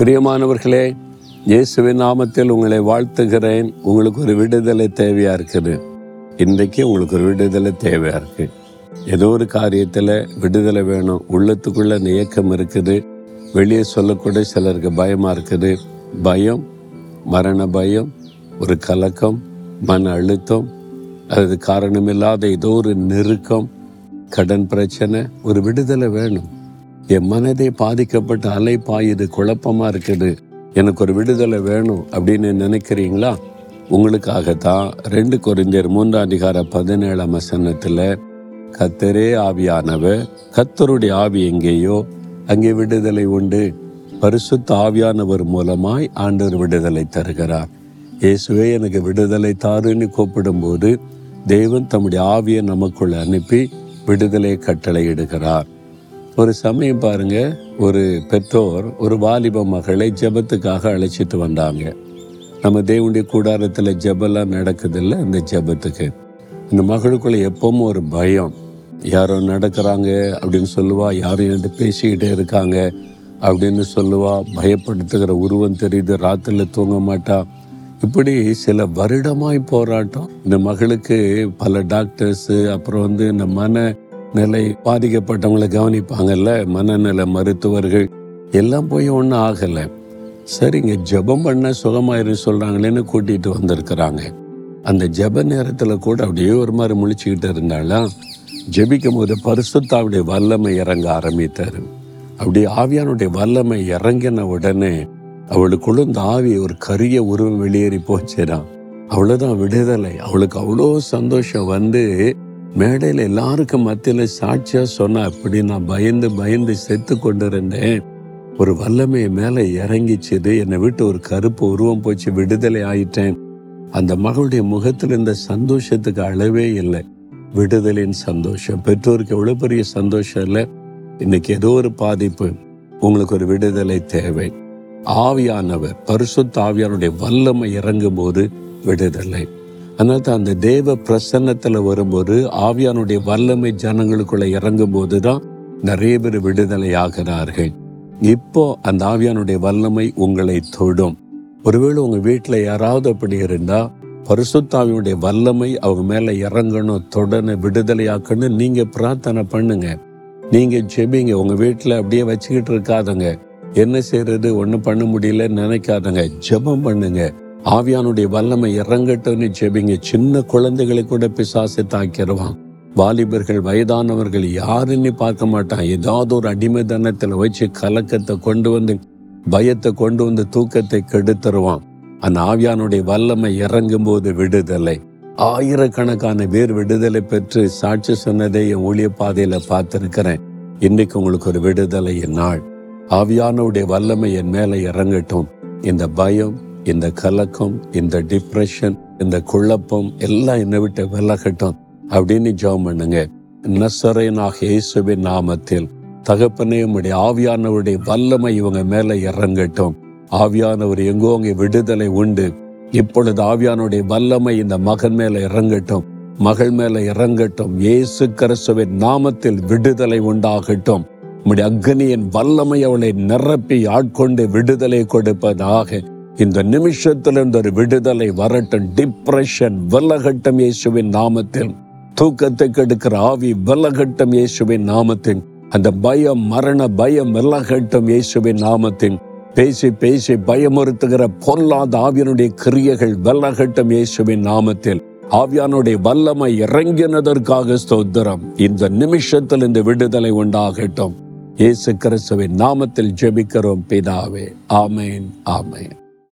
பிரியமானவர்களே இயேசுவின் நாமத்தில் உங்களை வாழ்த்துகிறேன். உங்களுக்கு ஒரு விடுதலை தேவையா இருக்குது? இன்றைக்கு உங்களுக்கு ஒரு விடுதலை தேவையா இருக்கு? ஏதோ ஒரு காரியத்தில் விடுதலை வேணும். உள்ளத்துக்குள்ள அந்த இயக்கம் இருக்குது. வெளியே சொல்லக்கூட சிலருக்கு பயமா இருக்குது. பயம் மரண பயம் ஒரு கலக்கம் மன அழுத்தம் அது காரணமில்லாத ஏதோ ஒரு நெருக்கம் கடன் பிரச்சனை ஒரு விடுதலை வேணும். என் மனதே பாதிக்கப்பட்ட அலை பாயுது குழப்பமா இருக்குது. எனக்கு ஒரு விடுதலை வேணும் அப்படின்னு நினைக்கிறீங்களா? உங்களுக்காகத்தான் ரெண்டு குறைஞ்சர் மூன்றாம் அதிகார பதினேழாம் வசனத்துல கத்தரே ஆவியானவர் கத்தருடைய ஆவி எங்கேயோ அங்கே விடுதலை உண்டு. பரிசுத்த ஆவியானவர் மூலமாய் ஆண்டவர் விடுதலை தருகிறார். இயேசுவே எனக்கு விடுதலை தாருன்னு கூப்பிடும்போது தேவன் தம்முடைய ஆவியை நமக்குள் அனுப்பி விடுதலை கட்டளையிடுகிறார். ஒரு சமயம் பாருங்க ஒரு பெற்றோர் ஒரு வாலிப மகளை ஜெபத்துக்காக அழைச்சிட்டு வந்தாங்க. நம்ம தேவனுடைய கூடாரத்தில் ஜபெல்லாம் நடக்குதில்ல இந்த ஜெபத்துக்கு. இந்த மகளுக்குள்ள எப்பவும் ஒரு பயம். யாரோ நடக்கிறாங்க அப்படின்னு சொல்லுவா யாரும் என்கிட்ட பேசிக்கிட்டே இருக்காங்க அப்படின்னு சொல்லுவா பயப்படுத்துகிற உருவம் தெரியுது ராத்திரில தூங்க மாட்டா. இப்படி சில வருடமாய் போராட்டம். இந்த மகளுக்கு பல டாக்டர்ஸு அப்புறம் வந்து இந்த மன நிலை பாதிக்கப்பட்டவங்களை கவனிப்பாங்கல்ல மனநல மருத்துவர்கள். எல்லாம் போய் ஒன்றும் ஆகலை. சரிங்க ஜெபம் பண்ண சுகமாயிரு சொல்றாங்களேன்னு கூட்டிட்டு வந்திருக்கிறாங்க. அந்த ஜெப நேரத்தில் கூட அப்படியே ஒரு மாதிரி முழிச்சுக்கிட்டு இருந்தாலும் ஜபிக்கும் போது பரிசுத்தாவுடைய வல்லமை இறங்க ஆரம்பித்தாரு. அப்படி ஆவியானுடைய வல்லமை இறங்கின உடனே அவளுக்குள்ள இந்த ஆவி ஒரு கரிய உருவம் வெளியேறி போச்சுதான். அவ்வளோதான் விடுதலை. அவளுக்கு அவ்வளோ சந்தோஷம் வந்து மேடையில் எல்லாருக்கும் மத்தியில் சாட்சியாக சொன்ன அப்படி நான் பயந்து பயந்து செத்து கொண்டு இருந்தேன் ஒரு வல்லமை மேலே இறங்கிச்சுது. என்னை விட்டு ஒரு கருப்பு உருவம் போச்சு. விடுதலை ஆயிட்டேன். அந்த மகளுடைய முகத்தில் இந்த சந்தோஷத்துக்கு அளவே இல்லை. விடுதலின் சந்தோஷம். பெற்றோருக்கு எவ்வளோ பெரிய சந்தோஷம் இல்லை. இன்னைக்கு ஏதோ ஒரு பாதிப்பு. உங்களுக்கு ஒரு விடுதலை தேவை. ஆவியானவர் பரிசுத்த ஆவியானுடைய வல்லமை இறங்கும் போது விடுதலை. அதனால தான் அந்த தேவ பிரசன்னத்தில் வரும்போது ஆவியானுடைய வல்லமை ஜனங்களுக்குள்ள இறங்கும் போதுதான் நிறைய பேர் விடுதலை ஆகிறார்கள். இப்போ அந்த ஆவியானுடைய வல்லமை உங்களை தொடும். ஒருவேளை உங்கள் வீட்டில் யாராவது அப்படி இருந்தால் பரிசுத்தாவியுடைய வல்லமை அவங்க மேலே இறங்கணும் தொடணும் விடுதலையாக்கணும் நீங்கள் பிரார்த்தனை பண்ணுங்க. நீங்கள் ஜெபிங்க. உங்கள் வீட்டில் அப்படியே வச்சுக்கிட்டு இருக்காதங்க. என்ன செய்யறது ஒன்றும் பண்ண முடியல நினைக்காதங்க. ஜெபம் பண்ணுங்க. ஆவியானுடைய வல்லமை இறங்கட்டும்னு ஜெபிங்க. சின்ன குழந்தைகளை கூட பிசாசை தாக்கிடுவான். வாலிபர்கள் வயதானவர்கள் யாருன்னு பார்க்க மாட்டான். ஏதாவது ஒரு அடிமைதனத்தில் வச்சு கலக்கத்தை கொண்டு வந்து பயத்தை கொண்டு வந்து தூக்கத்தை கெடுத்துருவான். அந்த ஆவியானுடைய வல்லமை இறங்கும் போது விடுதலை. ஆயிரக்கணக்கான பேர் விடுதலை பெற்று சாட்சி சொன்னதை என் ஊழிய பாதையில பார்த்துருக்கிறேன். இன்னைக்கு உங்களுக்கு ஒரு விடுதலை நாள். ஆவியானவுடைய வல்லமை என் மேல இறங்கட்டும். இந்த பயம் இந்த கலக்கம் இந்த டிப்ரெஷன் இந்த குழப்பம் எல்லாம் என்னை விட்டு விலகட்டும் அப்படின்னு ஜெபம் பண்ணுங்க. நசரேனாக இயேசுவின் நாமத்தில் தகப்பனே உம்முடைய ஆவியானவருடைய வல்லமை இவங்க மேல இறங்கட்டும். ஆவியானவர் எங்கோ அங்கே விடுதலை உண்டு. இப்பொழுது ஆவியானுடைய வல்லமை இந்த மகன் மேல இறங்கட்டும். மகள் மேல இறங்கட்டும். இயேசு கிறிஸ்துவின் நாமத்தில் விடுதலை உண்டாகட்டும். உம்முடைய அக்னியின் வல்லமை அவளை நிரப்பி ஆட்கொண்டு விடுதலை கொடுப்பதாக இந்த நிமிஷத்திலிருந்து ஒரு விடுதலை வரட்டும். டிப்ரெஷன் வெள்ளகட்டம் இயேசுவின் நாமத்தில். தூக்கத்தை கெடுக்கிற ஆவி வெள்ளகட்டம் இயேசுவின் நாமத்தில். அந்த பயம் மரண பயம் வெள்ளகட்டம் இயேசுவின் நாமத்தில். பேசி பேசி பயமுறுத்துகிற பொல்லாத ஆவியனுடைய கிரியைகள் வெள்ளகட்டம் இயேசுவின் நாமத்தில். ஆவியானுடைய வல்லமை இறங்கினதற்காக ஸ்தோத்திரம். இந்த நிமிஷத்தில் இந்த விடுதலை உண்டாகட்டும். இயேசு கிறிஸ்துவின் நாமத்தில் ஜெபிக்கிறோம் பிதாவே. ஆமேன் ஆமேன்.